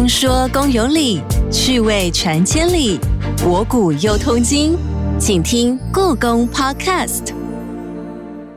公说公有理，趣味传千里，博古又通今。请听故宫 Podcast。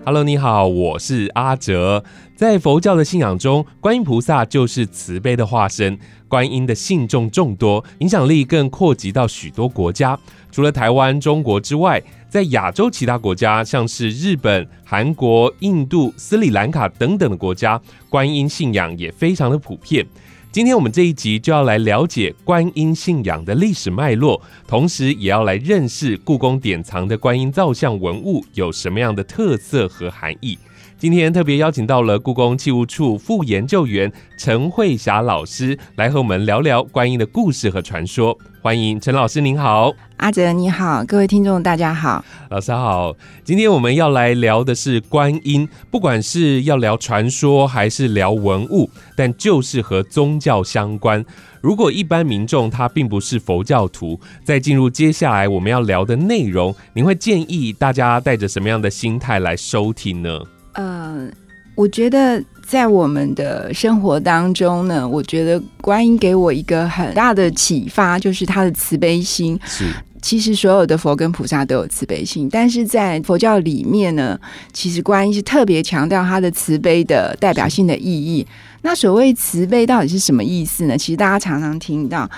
Hello，你好，我是阿哲。在佛教的信仰中，观音菩萨就是慈悲的化身。观音的信众众多，影响力更扩及到许多国家。除了台湾、中国之外，在亚洲其他国家，像是日本、韩国、印度、斯里兰卡等等的国家，观音信仰也非常的普遍。今天我们这一集就要来了解观音信仰的历史脉络，同时也要来认识故宫典藏的观音造像文物有什么样的特色和含义。今天特别邀请到了故宫器物处副研究员陈慧霞老师来和我们聊聊观音的故事和传说。欢迎陈老师，您好。阿哲你好，各位听众大家好。老师好，今天我们要来聊的是观音，不管是要聊传说还是聊文物，但就是和宗教相关。如果一般民众他并不是佛教徒，在进入接下来我们要聊的内容，您会建议大家带着什么样的心态来收听呢？呃，我觉得在我们的生活当中呢，我觉得观音给我一个很大的启发，就是他的慈悲心。是其实所有的佛跟菩萨都有慈悲心，但是在佛教里面呢，其实观音是特别强调他的慈悲的代表性的意义。那所谓慈悲到底是什么意思呢？其实大家常常听到，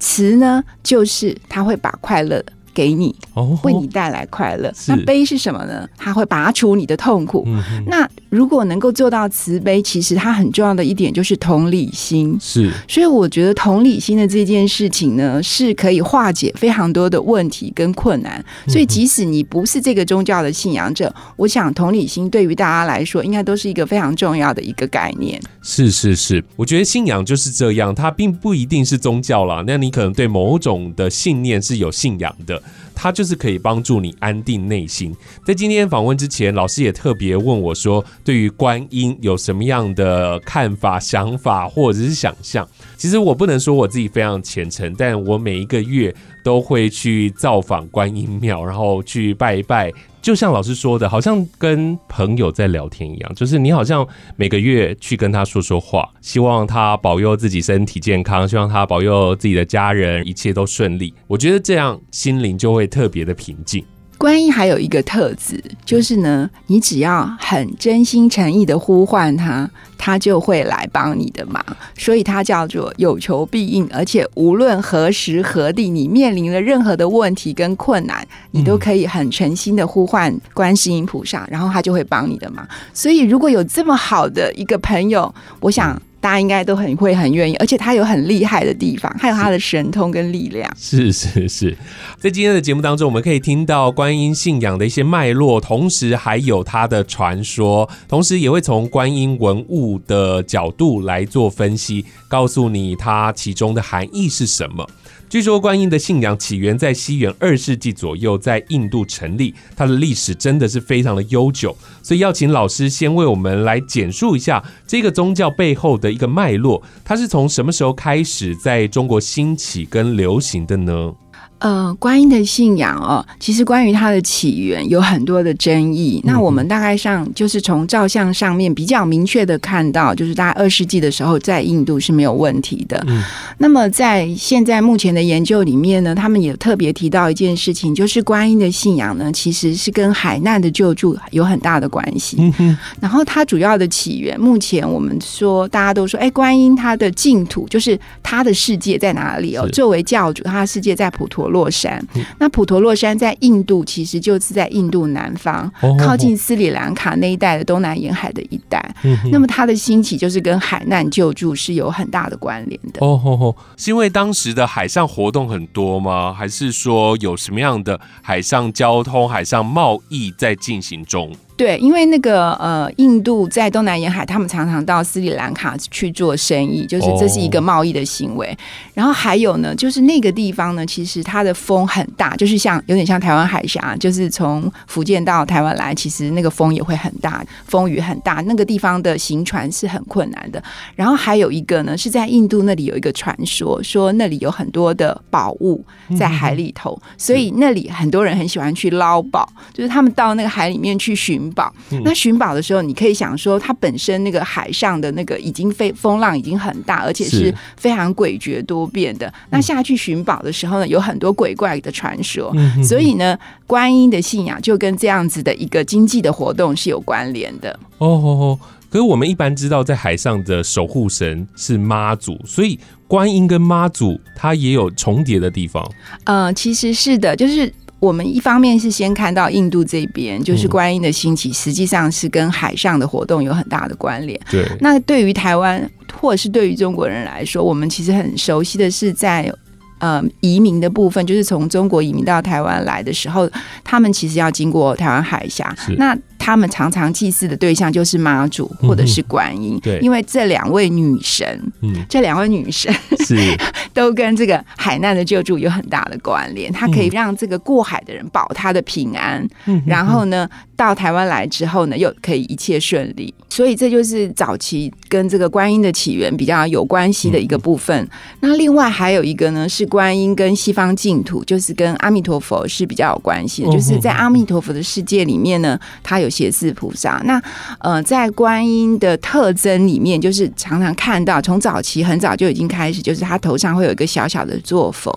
慈呢就是他会把快乐给你，哦为你带来快乐。那悲是什么呢？它会拔除你的痛苦。嗯那如果能够做到慈悲，其实它很重要的一点就是同理心。是所以我觉得同理心的这件事情呢，是可以化解非常多的问题跟困难。所以即使你不是这个宗教的信仰者，我想同理心对于大家来说，应该都是一个非常重要的一个概念。是是是，我觉得信仰就是这样，它并不一定是宗教啦。那你可能对某种的信念是有信仰的，它就是可以帮助你安定内心。在今天访问之前，老师也特别问我说，对于观音有什么样的看法、想法或者是想象？其实我不能说我自己非常虔诚，但我每一个月都会去造访观音庙，然后去拜一拜。就像老师说的，好像跟朋友在聊天一样，就是你好像每个月去跟他说说话，希望他保佑自己身体健康，希望他保佑自己的家人一切都顺利。我觉得这样心灵就会特别的平静。观音还有一个特质，就是呢，你只要很真心诚意的呼唤他，他就会来帮你的忙。所以它叫做有求必应，而且无论何时何地，你面临了任何的问题跟困难，你都可以很诚心的呼唤观世音菩萨，然后他就会帮你的忙。所以如果有这么好的一个朋友，我想。大家应该都很会很愿意，而且他有很厉害的地方，还有他的神通跟力量。是是是，在今天的节目当中，我们可以听到观音信仰的一些脉络，同时还有它的传说，同时也会从观音文物的角度来做分析，告诉你它其中的含义是什么。据说观音的信仰起源在西元二世纪左右，在印度成立，它的历史真的是非常的悠久，所以要请老师先为我们来简述一下这个宗教背后的一个脉络，它是从什么时候开始在中国兴起跟流行的呢？呃，观音的信仰哦，其实关于它的起源有很多的争议。那我们大概上就是从照相上面比较明确的看到，就是大概二世纪的时候，在印度是没有问题的。嗯那么在现在目前的研究里面呢，他们也特别提到一件事情，就是观音的信仰呢，其实是跟海难的救助有很大的关系。嗯哼，然后它主要的起源，目前我们说大家都说，哎，观音它的净土就是它的世界在哪里哦？作为教主，它的世界在普陀洛山。嗯那普陀洛山在印度，其实就是在印度南方，哦靠近斯里兰卡那一带的东南沿海的一带。嗯那么它的兴起就是跟海难救助是有很大的关联的。哦吼吼，是因为当时的海上活动很多吗？还是说有什么样的海上交通、海上贸易在进行中？对，因为那个呃，印度在东南沿海，他们常常到斯里兰卡去做生意，就是这是一个贸易的行为。然后还有呢，就是那个地方呢，其实它的风很大，就是像有点像台湾海峡，就是从福建到台湾来，其实那个风也会很大，风雨很大，那个地方的行船是很困难的。然后还有一个呢，是在印度那里有一个传说，说那里有很多的宝物在海里头，所以那里很多人很喜欢去捞宝，就是他们到那个海里面去寻寻宝。嗯那寻宝的时候，你可以想说，它本身那个海上的那个已经非风浪已经很大，而且是是非常诡谲多变的。那下去寻宝的时候呢，有很多鬼怪的传说。嗯所以呢，观音的信仰就跟这样子的一个经济的活动是有关联的。哦哦哦。可是我们一般知道，在海上的守护神是妈祖，所以观音跟妈祖它也有重叠的地方。呃，其实是的，就是我们一方面是先看到印度这边，就是嗯观音的兴起，实际上是跟海上的活动有很大的关联。对，那对于台湾或者是对于中国人来说，我们其实很熟悉的是在。呃，移民的部分就是从中国移民到台湾来的时候，他们其实要经过台湾海峡。那他们常常祭祀的对象就是妈祖或者是观音，对。因为这两位女神，嗯，这两位女神是。都跟这个海难的救助有很大的关联。它可以让这个过海的人保他的平安，嗯然后呢，到台湾来之后呢，又可以一切顺利。所以这就是早期跟这个观音的起源比较有关系的一个部分。那另外还有一个呢，是观音跟西方净土，就是跟阿弥陀佛是比较有关系的。嗯就是在阿弥陀佛的世界里面呢，它有胁侍菩萨。那呃，在观音的特征里面，就是常常看到，从早期很早就已经开始，就是他头上会有一个小小的坐佛，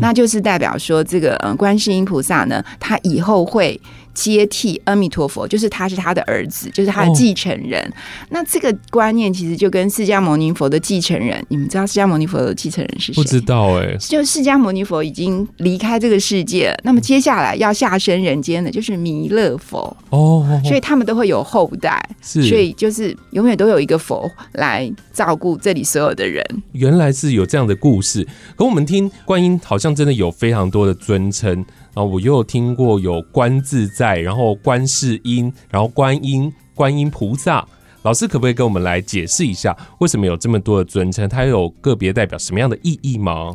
那就是代表说，这个呃，观世音菩萨呢，他以后会。接替阿弥陀佛，就是他是他的儿子，就是他的继承人。那这个观念其实就跟释迦牟尼佛的继承人，你们知道释迦牟尼佛的继承人是谁？不知道哎、就释迦牟尼佛已经离开这个世界了，那么接下来要下生人间的就是弥勒佛，哦，哦所以他们都会有后代，是，所以就是永远都有一个佛来照顾这里所有的人。原来是有这样的故事。可我们听观音好像真的有非常多的尊称啊，我又有听过有观自在，然后观世音，然后观音、观音菩萨。老师可不可以跟我们来解释一下，为什么有这么多的尊称？它有个别代表什么样的意义吗？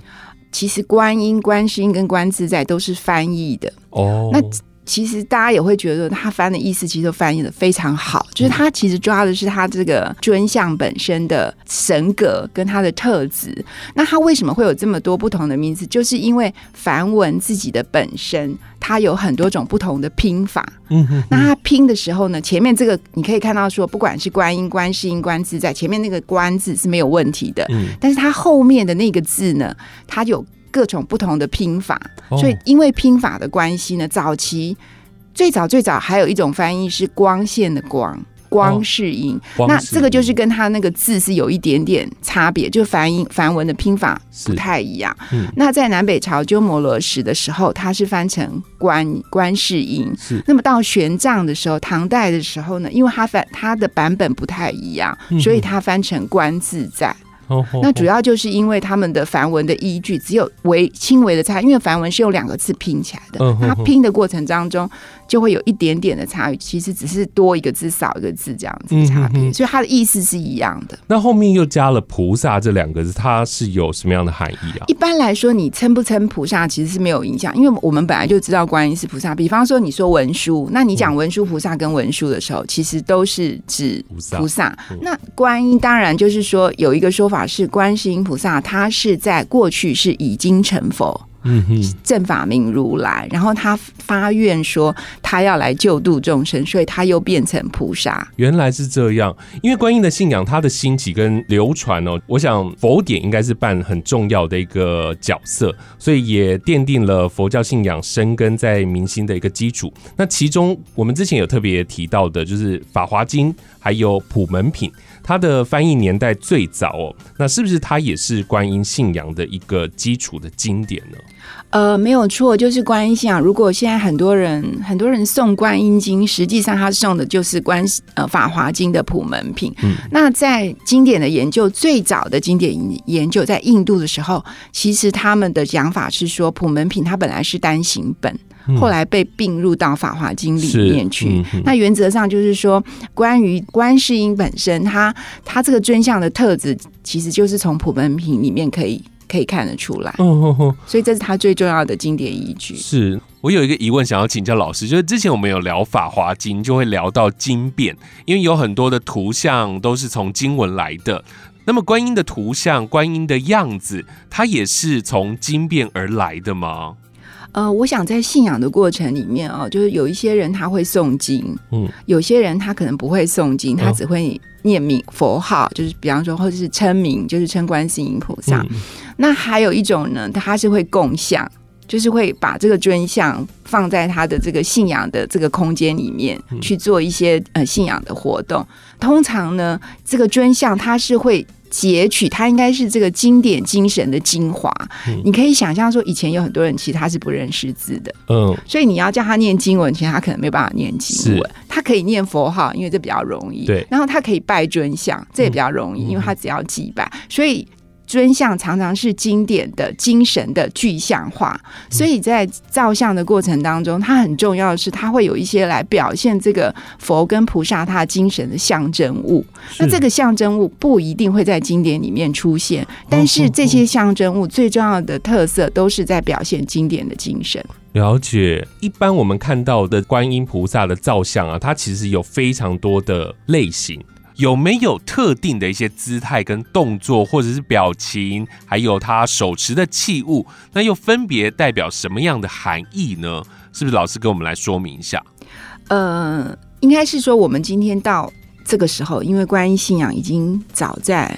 其实观音、观世音跟观自在都是翻译的。哦，那其实大家也会觉得他翻的意思其实都翻译的非常好，就是他其实抓的是他这个尊像本身的神格跟他的特质。那他为什么会有这么多不同的名字？就是因为梵文自己的本身，它有很多种不同的拼法。嗯哼，那他拼的时候呢，前面这个你可以看到说，不管是观音、观世音、观自在，前面那个“观”字是没有问题的，嗯，但是它后面的那个字呢，它有各种不同的拼法。哦所以因为拼法的关系呢，早期最早最早还有一种翻译是光线的光。光是音，那这个就是跟它那个字是有一点点差别，就梵音梵文的拼法不太一样。嗯那在南北朝鸠摩罗什的时候，它是翻成观观世音。是那么到玄奘的时候，唐代的时候呢，因为它翻它的版本不太一样，嗯所以它翻成观自在。哦哦那主要就是因为他们的梵文的依据只有微轻微的差，因为梵文是用两个字拼起来的。它拼的过程当中就会有一点点的差异，其实只是多一个字少一个字这样子的差别，嗯哼哼所以它的意思是一样的。那后面又加了菩萨这两个字，它是有什么样的含义啊？一般来说，你称不称菩萨其实是没有影响，因为我们本来就知道观音是菩萨。比方说，你说文殊，那你讲文殊菩萨跟文殊的时候，其实都是指菩萨菩萨嗯。那观音当然就是说有一个说法是，观世音菩萨他是在过去是已经成佛。嗯哼，正法明如来，然后他发愿说他要来救度众生，所以他又变成菩萨。原来是这样。因为观音的信仰，它的兴起跟流传哦，我想佛典应该是扮很重要的一个角色，所以也奠定了佛教信仰生根在民心的一个基础。那其中我们之前有特别提到的，就是《法华经》还有《普门品》，它的翻译年代最早哦，那是不是它也是观音信仰的一个基础的经典呢？呃，没有错，就是观音信仰。如果现在很多人很多人送观音经，实际上他送的就是观呃《法华经》的普门品。嗯那在经典的研究，最早的经典研究在印度的时候，其实他们的讲法是说，普门品它本来是单行本。后来被并入到《法华经》里面去。那原则上就是说，关于观世音本身，它它这个尊像的特质，其实就是从普门品里面可以可以看得出来。嗯哼哼。所以这是它最重要的经典依据。是我有一个疑问想要请教老师，就是之前我们有聊《法华经》，就会聊到经变，因为有很多的图像都是从经文来的。那么观音的图像、观音的样子，它也是从经变而来的吗？呃，我想在信仰的过程里面哦，就是有一些人他会诵经，嗯嗯，有些人他可能不会诵经，他哦只会念名佛号，就是比方说或者是称名，就是称观世音菩萨。嗯那还有一种呢，他是会供像，就是会把这个尊像放在他的这个信仰的这个空间里面嗯去做一些呃信仰的活动。通常呢，这个尊像它是会。截取它应该是这个经典精神的精华，嗯。你可以想象说，以前有很多人其实他是不认识字的，嗯。所以你要叫他念经文，其实他可能没有办法念经文。他可以念佛号，因为这比较容易。对。然后他可以拜尊像，这也比较容易，嗯。因为他只要祭拜。所以尊像常常是经典的精神的具象化，所以在造像的过程当中，它很重要的是，它会有一些来表现这个佛跟菩萨他精神的象征物。那这个象征物不一定会在经典里面出现，但是这些象征物最重要的特色都是在表现经典的精神。了解，一般我们看到的观音菩萨的造像啊，它其实有非常多的类型。有没有特定的一些姿态跟动作，或者是表情，还有他手持的器物，那又分别代表什么样的含义呢？是不是老师跟我们来说明一下？呃，应该是说我们今天到这个时候，因为观音信仰已经早在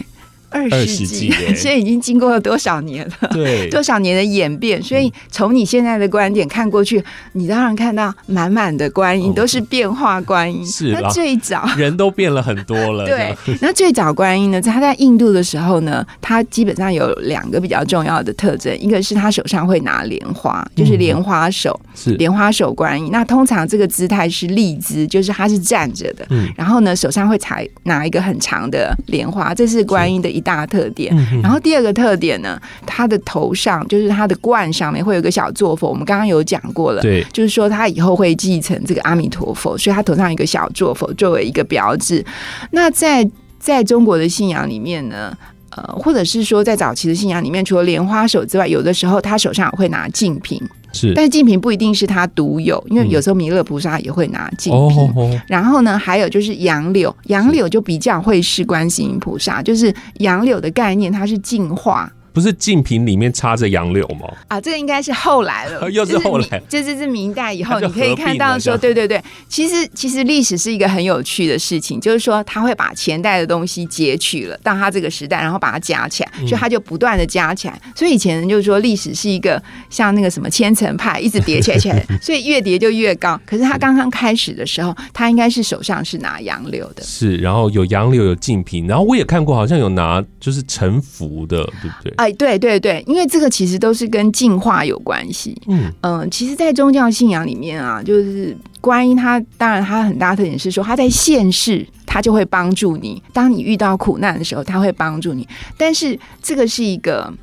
二十世纪所以已经经过了多少年了？对 多少年的演变，所以从你现在的观点看过去，你当然看到满满的观音哦都是变化观音。是那最早 人都变了很多了。对，那最早观音呢，他在印度的时候呢，他基本上有两个比较重要的特征，一个是他手上会拿莲花，就是莲花手，是莲花手观音。那通常这个姿态是立姿，就是他是站着的，嗯然后呢手上会采拿一个很长的莲花，这是观音的一大特点。嗯然后第二个特点呢，它的头上就是它的冠上面会有一个小坐佛，我们刚刚有讲过了，对，就是说他以后会继承这个阿弥陀佛，所以他头上有一个小坐佛作为一个标志。那在在中国的信仰里面呢？呃，或者是说，在早期的信仰里面，除了莲花手之外，有的时候他手上也会拿净瓶，是。但是净瓶不一定是它独有，因为嗯有时候弥勒菩萨也会拿净哦瓶。然后呢，还有就是杨柳，杨柳就比较会是观世音菩萨，就是杨柳的概念，它是净化，不是净瓶里面插着杨柳吗？啊，这个应该是后来了，又是后来这这是是明代以后，你可以看到说，对对对，其实其实历史是一个很有趣的事情，就是说他会把前代的东西截取了到他这个时代，然后把它加起来，嗯所以他就不断的加起来。所以以前人就说历史是一个像那个什么千层派，一直叠起来 起来，所以越叠就越高。可是他刚刚开始的时候，他应该是手上是拿杨柳的。是，然后有杨柳，有净瓶，然后我也看过，好像有拿就是沉浮的，对不对？哎，对对对，因为这个其实都是跟进化有关系。嗯，嗯，其实，在宗教信仰里面啊，就是观音，它当然它很大特点是说，它在现世，它就会帮助你。当你遇到苦难的时候，它会帮助你。但是这个是一个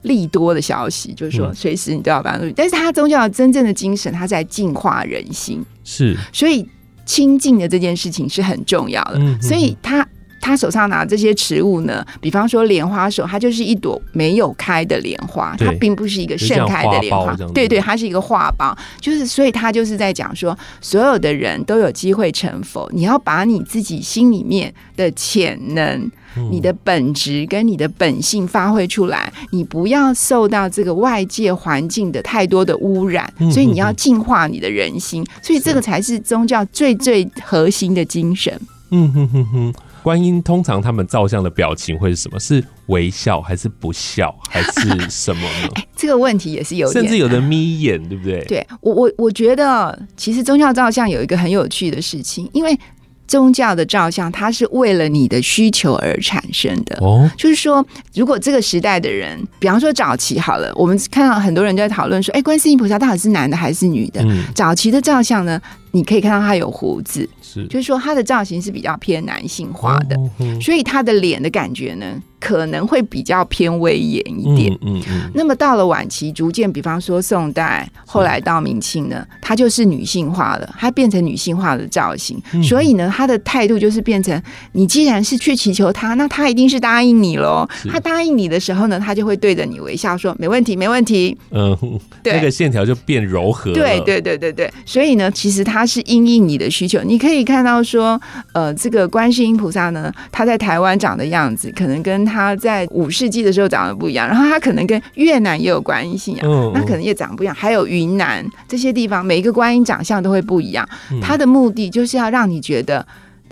利多的消息，就是说嗯随时你都要帮助你。但是他宗教真正的精神，他在净化人心，是，所以清净的这件事情是很重要的。嗯所以他他手上拿这些植物呢，比方说莲花手，它就是一朵没有开的莲花，它并不是一个盛开的莲花。对对，它是一个画包，就是所以他就是在讲说，所有的人都有机会成佛，你要把你自己心里面的潜能。嗯你的本质跟你的本性发挥出来，你不要受到这个外界环境的太多的污染，嗯所以你要净化你的人心，所以这个才是宗教最最核心的精神。嗯哼哼哼，观音通常他们照相的表情会是什么？是微笑还是不笑还是什么呢？这个问题也是有点，甚至有的眯眼，对不对？对我我我觉得，其实宗教照相有一个很有趣的事情，因为宗教的照相它是为了你的需求而产生的。哦，就是说，如果这个时代的人，比方说早期好了，我们看到很多人在讨论说，哎，观世音菩萨到底是男的还是女的？嗯，早期的照相呢，你可以看到他有胡子，是就是说他的造型是比较偏男性化的，所以他的脸的感觉呢，可能会比较偏威严一点。嗯嗯嗯，那么到了晚期，逐渐，比方说宋代，后来到明清呢，它就是女性化了，它变成女性化的造型。嗯所以呢，他的态度就是变成，你既然是去祈求他，那他一定是答应你喽。他答应你的时候呢，他就会对着你微笑说：“没问题，没问题。嗯，对那个线条就变柔和了。对对对对对，所以呢，其实他它是因应你的需求。你可以看到说，呃，这个观世音菩萨呢，他在台湾长的样子，可能跟他在五世纪的时候长得不一样，然后他可能跟越南也有观音信仰，嗯那可能也长不一样。还有云南这些地方，每一个观音长相都会不一样。他的目的就是要让你觉得。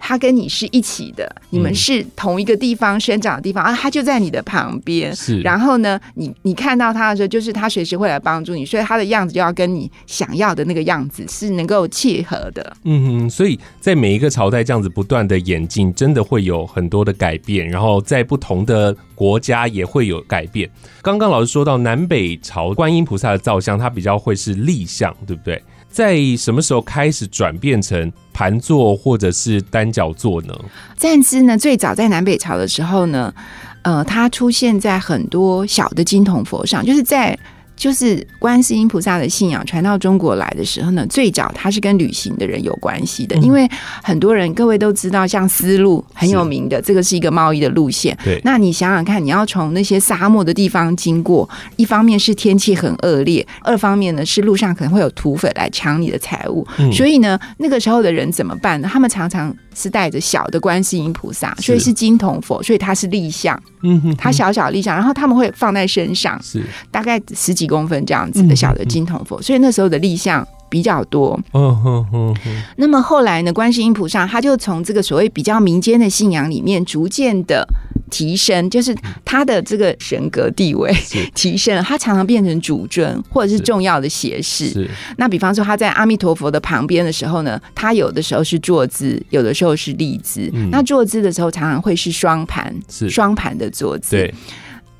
他跟你是一起的，你们嗯是同一个地方生长的地方，啊，他就在你的旁边。是，然后呢，你你看到他的时候，就是他随时会来帮助你，所以他的样子就要跟你想要的那个样子是能够契合的。嗯哼，所以在每一个朝代这样子不断的演进，真的会有很多的改变，然后在不同的国家也会有改变。刚刚老师说到南北朝观音菩萨的造像，它比较会是立像，对不对？在什么时候开始转变成盘坐或者是单脚坐呢？站姿呢，最早在南北朝的时候呢，呃，它出现在很多小的金铜佛上，就是在。就是观世音菩萨的信仰传到中国来的时候呢，最早它是跟旅行的人有关系的，嗯。因为很多人各位都知道，像丝路很有名的，这个是一个贸易的路线。对，那你想想看，你要从那些沙漠的地方经过，一方面是天气很恶劣，二方面呢是路上可能会有土匪来抢你的财物，嗯。所以呢，那个时候的人怎么办呢？他们常常是带着小的观世音菩萨，所以是金铜佛，所以它是立像，嗯哼，它小小立像，然后他们会放在身上，是，大概十几公分这样子的小的金铜佛，所以那时候的立像。比较多，嗯哼哼哼，那么后来呢，观世音菩萨他就从这个所谓比较民间的信仰里面逐渐的提升，就是他的这个神格地位 提升了，他常常变成主尊或者是是重要的胁侍。那比方说他在阿弥陀佛的旁边的时候呢，他有的时候是坐姿，有的时候是立姿。嗯那坐姿的时候常常会是双盘，是双盘的坐姿。对，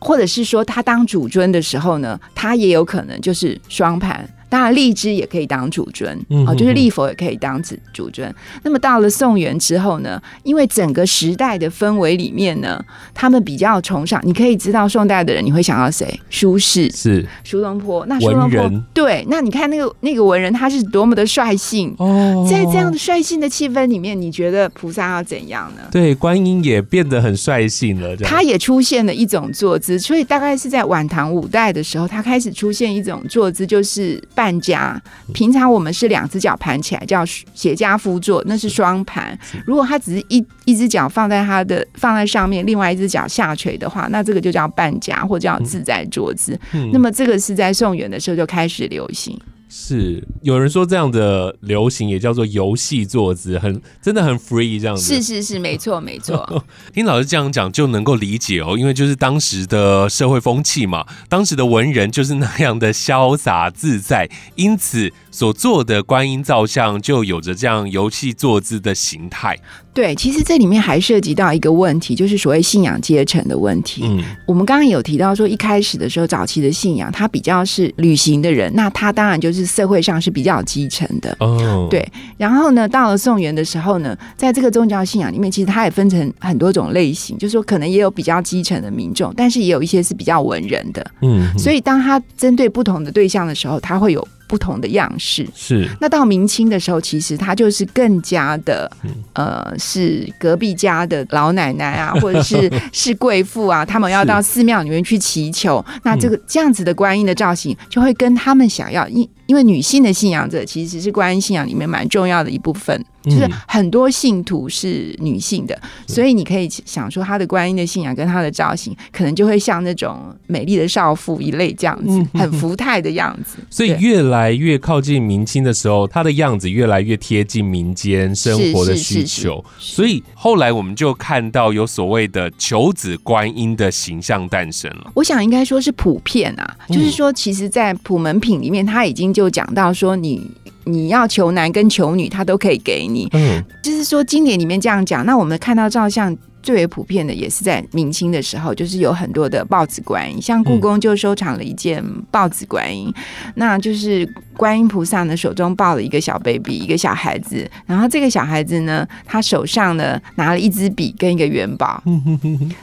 或者是说他当主尊的时候呢，他也有可能就是双盘。当然，立枝也可以当主尊，嗯哦，就是立佛也可以当主主尊。那么到了宋元之后呢，因为整个时代的氛围里面呢，他们比较崇尚，你可以知道宋代的人，你会想到谁？苏轼、是苏东坡。那苏文东坡人对，那你看那个那个文人，他是多么的率性。哦在这样的率性的气氛里面，你觉得菩萨要怎样呢？对观音也变得很率性了，他也出现了一种坐姿，所以大概是在晚唐五代的时候，他开始出现一种坐姿，就是半夹。平常我们是两只脚盘起来，叫斜夹夫坐，那是双盘。如果他只是一一只脚放在他的放在上面，另外一只脚下垂的话，那这个就叫半夹或叫自在坐姿。嗯那么这个是在宋元的时候就开始流行。是有人说这样的流行也叫做游戏坐姿，很真的很 free 这样子。是是是，没错没错。听老师这样讲就能够理解哦，因为就是当时的社会风气嘛，当时的文人就是那样的潇洒自在，因此所做的观音造像就有着这样游戏坐姿的形态。对，其实这里面还涉及到一个问题，就是所谓信仰阶层的问题。嗯，我们刚刚有提到说，一开始的时候，早期的信仰，它比较是旅行的人，那他当然就是社会上是比较基层的。哦，对然后呢，到了宋元的时候呢，在这个宗教信仰里面，其实它也分成很多种类型，就是说可能也有比较基层的民众，但是也有一些是比较文人的。嗯，所以当他针对不同的对象的时候，他会有不同的样式。是那到明清的时候，其实他就是更加的，嗯呃，是隔壁家的老奶奶啊，或者是 是贵妇啊，他们要到寺庙里面去祈求。那这个这样子的观音的造型，就会跟他们想要，因因为女性的信仰者其实是观音信仰里面蛮重要的一部分，就是嗯很多信徒是女性的，所以你可以想说，她的观音的信仰跟她的造型，可能就会像那种美丽的少妇一类这样子嗯，很福态的样子。所以越来越靠近明清的时候，她的样子越来越贴近民间生活的需求，所以后来我们就看到有所谓的求子观音的形象诞生了。我想应该说是普遍啊，嗯就是说，其实，在普门品里面，他已经就讲到说你。你要求男跟求女，他都可以给你。嗯，就是说，经典里面这样讲。那我们看到照相最为普遍的，也是在明清的时候，就是有很多的豹子观音，像故宫就收藏了一件豹子观音，那就是观音菩萨呢手中抱了一个小 baby，一个小孩子，然后这个小孩子呢，他手上呢拿了一支笔跟一个元宝，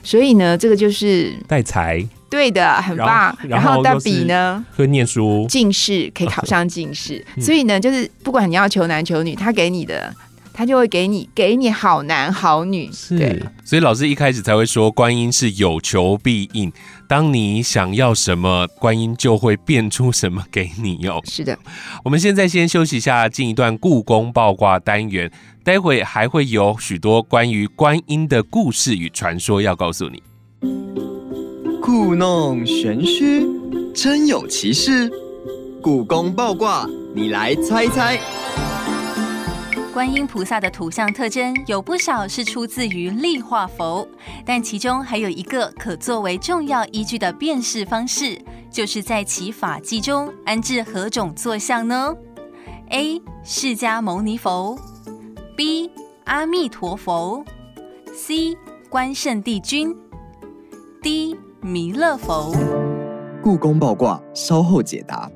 所以呢，这个就是带财对的，很棒。然后然后的又是笔呢，会念书，进士可以考上进士，嗯所以呢，就是不管你要求男求女，他给你的。他就会给你给你好男好女。对是，所以老师一开始才会说，观音是有求必应。当你想要什么，观音就会变出什么给你哦。是的，我们现在先休息一下，进一段故宫爆卦单元，待会还会有许多关于观音的故事与传说要告诉你。故弄玄虚，真有其事。故宫爆卦，你来猜猜。观音菩萨的图像特征有不少是出自于立化佛，但其中还有一个可作为重要依据的辨识方式，就是在其法纪中安置何种坐像呢？A. 释迦牟尼佛，B. 阿弥陀佛，C. 关圣帝君，D. 弥勒佛。故宫爆卦，稍后解答。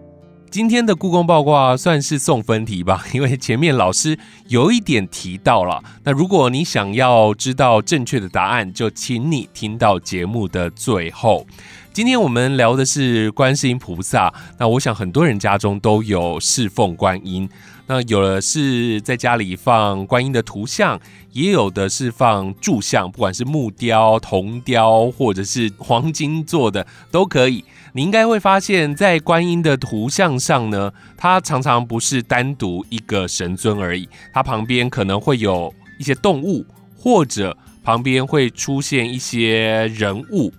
今天的故宫爆卦算是送分题吧，因为前面老师有一点提到了。那如果你想要知道正确的答案，就请你听到节目的最后。今天我们聊的是观世音菩萨，那我想很多人家中都有侍奉观音。那有的是在家里放观音的图像，也有的是放柱像，不管是木雕、铜雕或者是黄金做的都可以。你应该会发现，在观音的图像上呢，它常常不是单独一个神尊而已，它旁边可能会有一些动物，或者旁边会出现一些人物。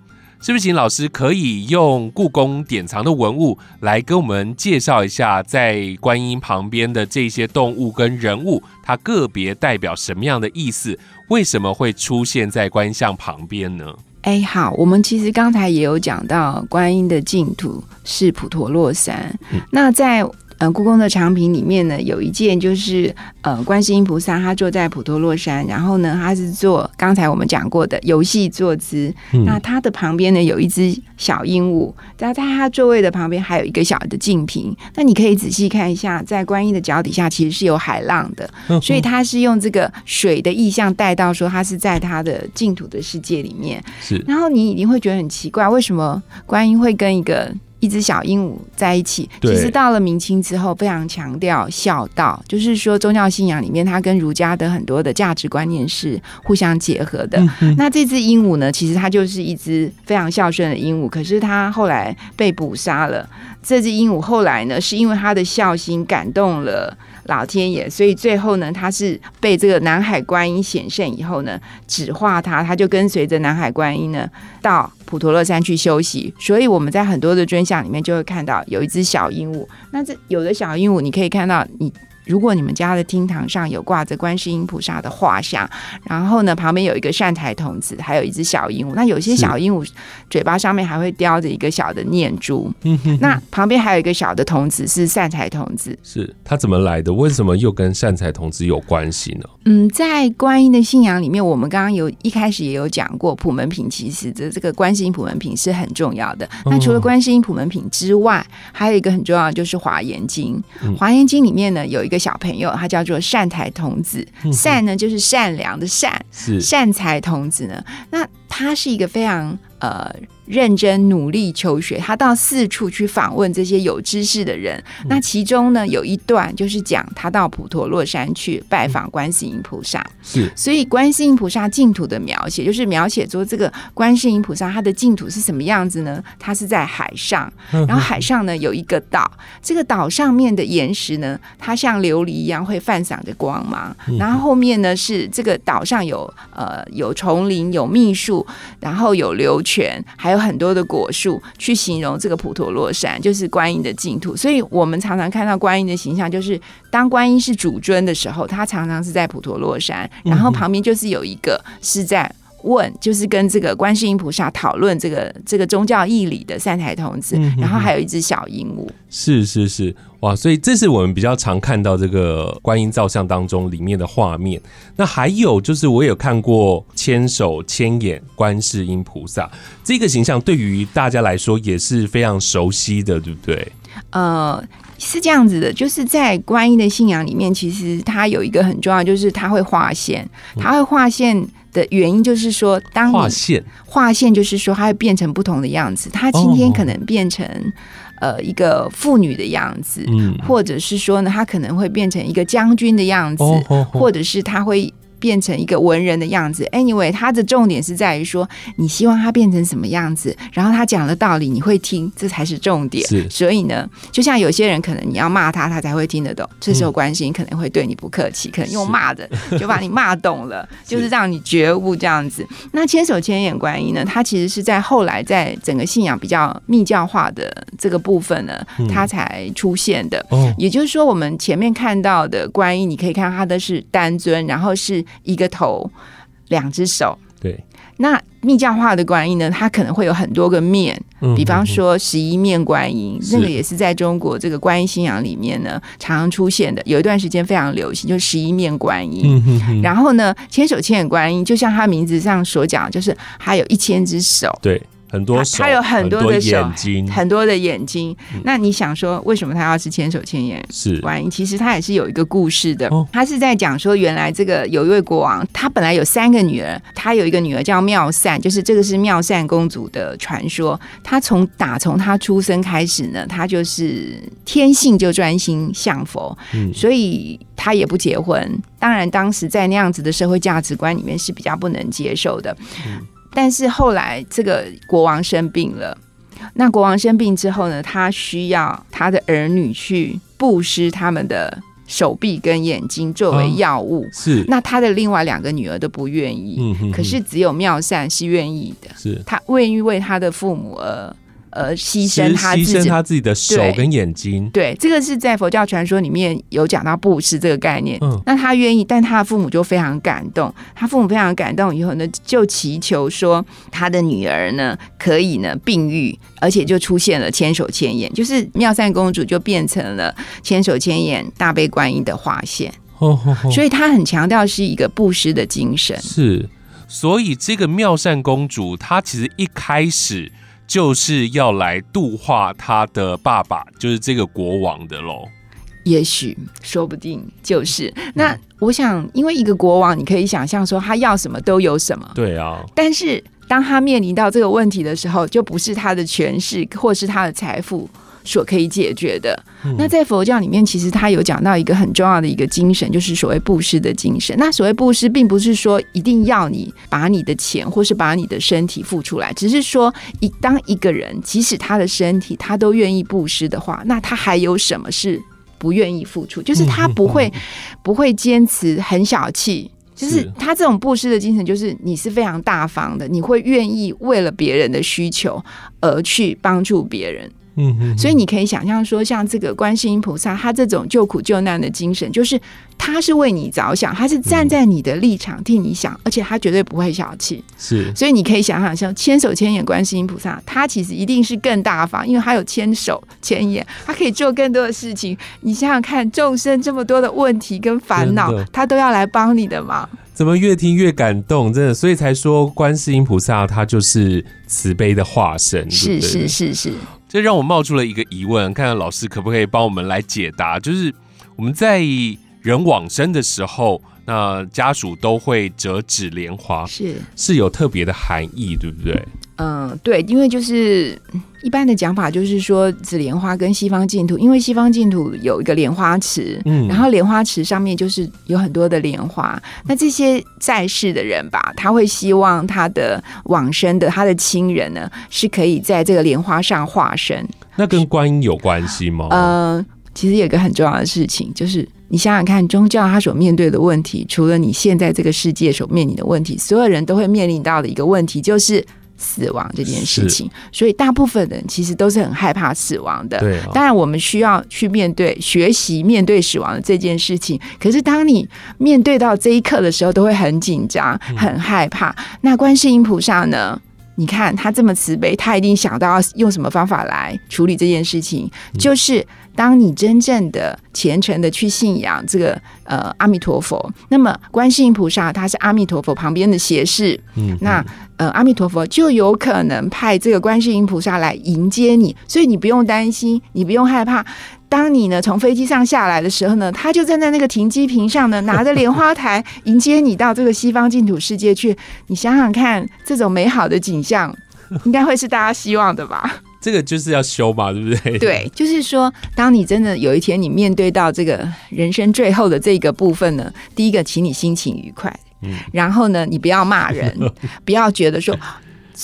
是不是请老师可以用故宫典藏的文物来跟我们介绍一下，在观音旁边的这些动物跟人物，它个别代表什么样的意思？为什么会出现在观音像旁边呢？哎，好，我们其实刚才也有讲到，观音的净土是普陀洛山。那在呃故宫的藏品里面呢，有一件就是呃观世音菩萨他坐在普陀洛山，然后呢他是做刚才我们讲过的游戏坐姿。那他的旁边呢有一只小鹦鹉，在在他座位的旁边还有一个小的净瓶。那你可以仔细看一下，在观音的脚底下其实是有海浪的，所以他是用这个水的意象带到说他是在他的净土的世界里面。是然后你一定会觉得很奇怪，为什么观音会跟一个一只小鹦鹉在一起？其实到了明清之后，非常强调孝道，就是说宗教信仰里面，它跟儒家的很多的价值观念是互相结合的。那这只鹦鹉呢，其实它就是一只非常孝顺的鹦鹉，可是它后来被捕杀了。这只鹦鹉后来呢，是因为它的孝心感动了老天爷，所以最后呢，它是被这个南海观音显现以后呢，指化它，它就跟随着南海观音呢到普陀洛山去休息。所以我们在很多的尊像里面就会看到有一只小鹦鹉。那这有的小鹦鹉，你可以看到你。如果你们家的厅堂上有挂着观世音菩萨的画像，然后呢旁边有一个善财童子，还有一只小鹦鹉。那有些小鹦鹉嘴巴上面还会叼着一个小的念珠，嗯哼那旁边还有一个小的童子是善财童子。是他怎么来的？为什么又跟善财童子有关系呢？嗯，在观音的信仰里面，我们刚刚有一开始也有讲过，普门品其实这这个观世音普门品是很重要的。那除了观世音普门品之外，还有一个很重要的就是华严经。华严经里面呢有一个小朋友，他叫做善财童子，善呢就是善良的善，是。善财童子呢，那他是一个非常呃认真努力求学，他到四处去访问这些有知识的人。那其中呢有一段就是讲他到普陀洛山去拜访观世音菩萨，是。所以观世音菩萨净土的描写，就是描写说这个观世音菩萨他的净土是什么样子呢？它是在海上，然后海上呢有一个岛，这个岛上面的岩石呢，它像琉璃一样会泛闪着光芒，然后后面呢是这个岛上有呃有丛林、有密树，然后有流泉，还有很多的果树，去形容这个普陀洛山，就是观音的净土。所以我们常常看到观音的形象，就是当观音是主尊的时候，他常常是在普陀洛山，然后旁边就是有一个是在。问就是跟这个观世音菩萨讨论这个这个宗教义理的三台童子，然后还有一只小鹦鹉。是是是，哇！所以这是我们比较常看到这个观音造像当中里面的画面。那还有就是，我有看过千手千眼观世音菩萨这个形象，对于大家来说也是非常熟悉的，对不对？呃，是这样子的，就是在观音的信仰里面，其实它有一个很重要，就是它会划线，它会划线的原因就是说，当你划线，划线就是说，它会变成不同的样子。它今天可能变成、呃一个妇女的样子，嗯，或者是说呢，它可能会变成一个将军的样子，哦哦哦或者是它会。变成一个文人的样子。Anyway，他的重点是在于说，你希望他变成什么样子，然后他讲的道理你会听，这才是重点。是所以呢，就像有些人可能你要骂他，他才会听得懂。这时候关心可能会对你不客气，可能用骂的 就把你骂懂了，就是让你觉悟这样子。那千手千眼观音呢，它其实是在后来在整个信仰比较密教化的这个部分呢，它才出现的。嗯，也就是说，我们前面看到的观音，你可以看到它的是单尊，然后是一个头，两只手。对，那密教化的观音呢，它可能会有很多个面，嗯比方说十一面观音，嗯那个也是在中国这个观音信仰里面呢常常出现的，有一段时间非常流行，就是十一面观音。然后呢，千手千眼观音，就像它名字上所讲，就是它有一千只手，对，很多手，它它有很多的手眼睛，很多的眼睛。那你想说，为什么他要是千手千眼是观音，其实他也是有一个故事的哦。他是在讲说，原来这个有一位国王，他本来有三个女儿，他有一个女儿叫妙善，就是这个是妙善公主的传说。她从打从她出生开始呢，她就是天性就专心向佛，嗯所以他也不结婚。当然，当时在那样子的社会价值观里面是比较不能接受的。但是后来这个国王生病了。那国王生病之后呢，他需要他的儿女去布施他们的手臂跟眼睛作为药物。是，那他的另外两个女儿都不愿意，嗯哼哼可是只有妙善是愿意的，是他愿意为他的父母而而牺牺牲他自己。牺牲他自己的手跟眼睛，对，这个是在佛教传说里面有讲到布施这个概念。嗯那他愿意，但他的父母就非常感动。他父母非常感动以后呢，就祈求说他的女儿呢可以呢病愈，而且就出现了千手千眼，就是妙善公主就变成了千手千眼大悲观音的化现。哦 所以他很强调是一个布施的精神。是，所以这个妙善公主她其实一开始就是要来度化他的爸爸，就是这个国王的喽。也许，说不定就是那。我想，因为一个国王，你可以想象说他要什么都有什么，对啊，但是当他面临到这个问题的时候，就不是他的权势或是他的财富所可以解决的。那在佛教里面，其实他有讲到一个很重要的一个精神，就是所谓布施的精神。那所谓布施，并不是说一定要你把你的钱或是把你的身体付出来，只是说一当一个人即使他的身体他都愿意布施的话，那他还有什么是不愿意付出？就是他不会不会坚持很小气。就是是他这种布施的精神，就是你是非常大方的，你会愿意为了别人的需求而去帮助别人。嗯哼，所以你可以想象说，像这个观世音菩萨，他这种救苦救难的精神，就是他是为你着想，他是站在你的立场替你想，而且他绝对不会小气。是所以你可以想想，像千手千眼观世音菩萨，他其实一定是更大方，因为他有千手千眼，他可以做更多的事情。你想想看，众生这么多的问题跟烦恼，他都要来帮你的忙。怎么越听越感动，真的，所以才说观世音菩萨他就是慈悲的化身，是是是是，这让我冒出了一个疑问，看看老师可不可以帮我们来解答。就是我们在人往生的时候，那家属都会折纸莲花，是。是有特别的含义，对不对？嗯，对，因为就是嗯一般的讲法，就是说紫莲花跟西方净土，因为西方净土有一个莲花池，嗯然后莲花池上面就是有很多的莲花。那这些在世的人吧，他会希望他的往生的他的亲人呢，是可以在这个莲花上化身。那跟观音有关系吗？嗯，其实有一个很重要的事情，就是你想想看，宗教它所面对的问题，除了你现在这个世界所面临的问题，所有人都会面临到的一个问题就是死亡这件事情。所以大部分人其实都是很害怕死亡的。当然，我们需要去面对、学习面对死亡的这件事情。可是，当你面对到这一刻的时候，都会很紧张、很害怕。那观世音菩萨呢？你看他这么慈悲，他一定想到要用什么方法来处理这件事情。就是当你真正的虔诚的去信仰这个呃阿弥陀佛，那么观世音菩萨他是阿弥陀佛旁边的胁侍，嗯那呃，阿弥陀佛就有可能派这个观世音菩萨来迎接你，所以你不用担心，你不用害怕。当你呢从飞机上下来的时候呢，他就站在那个停机坪上呢，拿着莲花台迎接你到这个西方净土世界去。你想想看，这种美好的景象，应该会是大家希望的吧？这个就是要修嘛，对不对？对，就是说，当你真的有一天你面对到这个人生最后的这个部分呢，第一个，请你心情愉快，嗯然后呢，你不要骂人，不要觉得说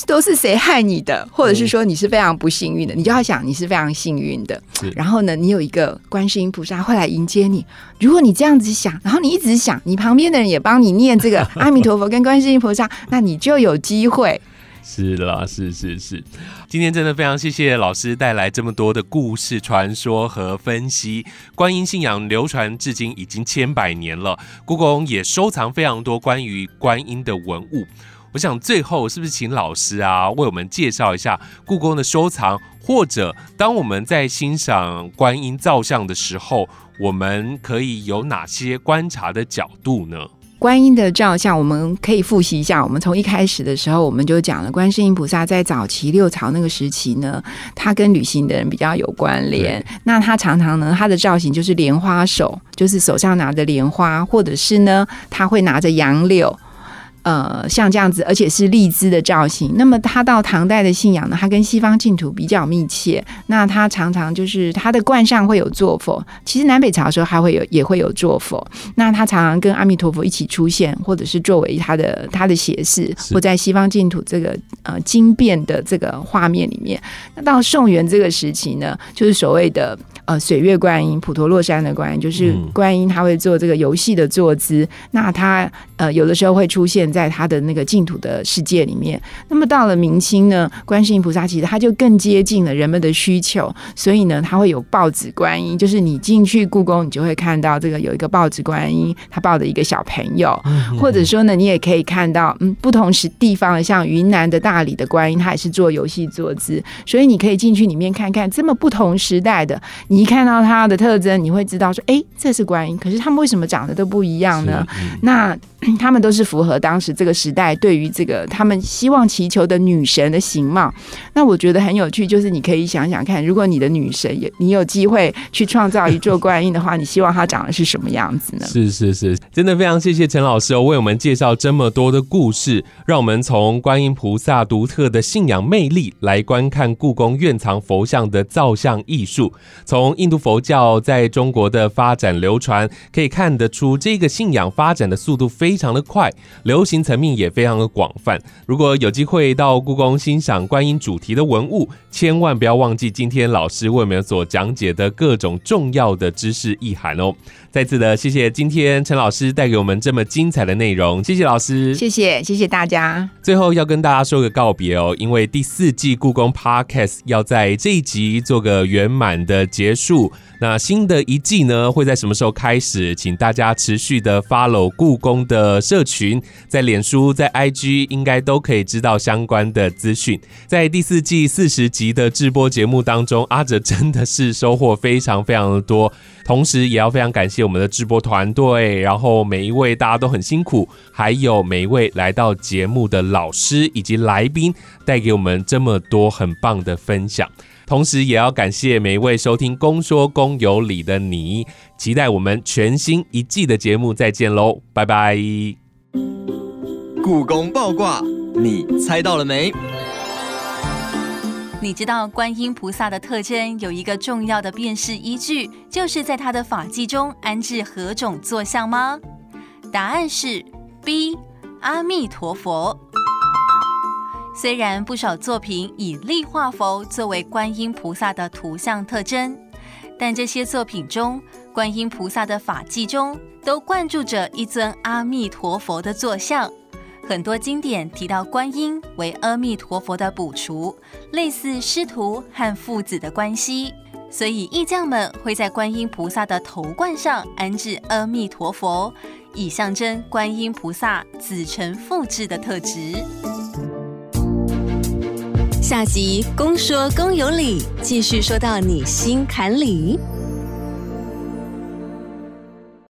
都是谁害你的，或者是说你是非常不幸运的，你就要想你是非常幸运的。然后呢，你有一个观世音菩萨会来迎接你。如果你这样子想，然后你一直想，你旁边的人也帮你念这个 阿弥陀佛跟观世音菩萨，那你就有机会。是啦，是是是，今天真的非常谢谢老师带来这么多的故事、传说和分析。观音信仰流传至今已经千百年了，故宫也收藏非常多关于观音的文物。我想最后是不是请老师啊为我们介绍一下故宫的收藏，或者当我们在欣赏观音造像的时候，我们可以有哪些观察的角度呢？观音的照相，我们可以复习一下。我们从一开始的时候，我们就讲了，观世音菩萨在早期六朝那个时期呢，他跟旅行的人比较有关联。那他常常呢，他的造型就是莲花手，就是手上拿着莲花，或者是呢，他会拿着杨柳。呃，像这样子，而且是荔枝的造型。那么，他到唐代的信仰呢，他跟西方净土比较密切。那他常常就是他的冠上会有坐佛，其实南北朝的时候还会有也会有坐佛。那他常常跟阿弥陀佛一起出现，或者是作为他的他的胁侍，或在西方净土这个呃经变的这个画面里面。那到宋元这个时期呢，就是所谓的呃水月观音、普陀洛山的观音，就是观音他会做这个游戏的坐姿。那他呃有的时候会出现在他的那个净土的世界里面。那么到了明清呢，观世音菩萨其实他就更接近了人们的需求，所以呢，他会有报纸观音，就是你进去故宫，你就会看到这个有一个报纸观音，他抱着一个小朋友，或者说呢，你也可以看到，嗯，不同时地方的，像云南的大理的观音，他也是做游戏坐姿，所以你可以进去里面看看，这么不同时代的，你一看到它的特征，你会知道说，哎，这是观音，可是他们为什么长得都不一样呢？嗯那他们都是符合当时这个时代对于这个他们希望祈求的女神的形貌。那我觉得很有趣，就是你可以想想看，如果你的女神也你有机会去创造一座观音的话，你希望她长得是什么样子呢？是是是，真的非常谢谢陈老师哦，为我们介绍这么多的故事，让我们从观音菩萨独特的信仰魅力来观看故宫院藏佛像的造像艺术。从印度佛教在中国的发展流传，可以看得出这个信仰发展的速度非非常的快，流行层面也非常的广泛。如果有机会到故宫欣赏观音主题的文物，千万不要忘记今天老师为我们所讲解的各种重要的知识意涵哦。再次的谢谢今天陈老师带给我们这么精彩的内容，谢谢老师。谢谢，谢谢大家。最后要跟大家说个告别哦，因为第四季故宫 Podcast 要在这一集做个圆满的结束。那新的一季呢，会在什么时候开始？请大家持续的 follow 故宫的社群，在脸书、在 IG 应该都可以知道相关的资讯。在第四季四十集的直播节目当中，阿哲真的是收获非常非常的多，同时也要非常感谢我们的直播团队，然后每一位大家都很辛苦，还有每一位来到节目的老师以及来宾，带给我们这么多很棒的分享。同时，也要感谢每一位收听《公说公有理》的你，期待我们全新一季的节目再见喽，拜拜。故宫爆卦，你猜到了没？你知道观音菩萨的特征有一个重要的辨识依据，就是在他的法器中安置何种坐像吗？答案是 B，阿弥陀佛。虽然不少作品以立化佛作为观音菩萨的图像特征，但这些作品中，观音菩萨的法器中都灌注着一尊阿弥陀佛的坐像。很多经典提到观音为阿弥陀佛的补厨，类似师徒和父子的关系，所以义匠们会在观音菩萨的头冠上安置阿弥陀佛，以象征观音菩萨子承父志的特质。下集公说公有理，继续说到你心坎里。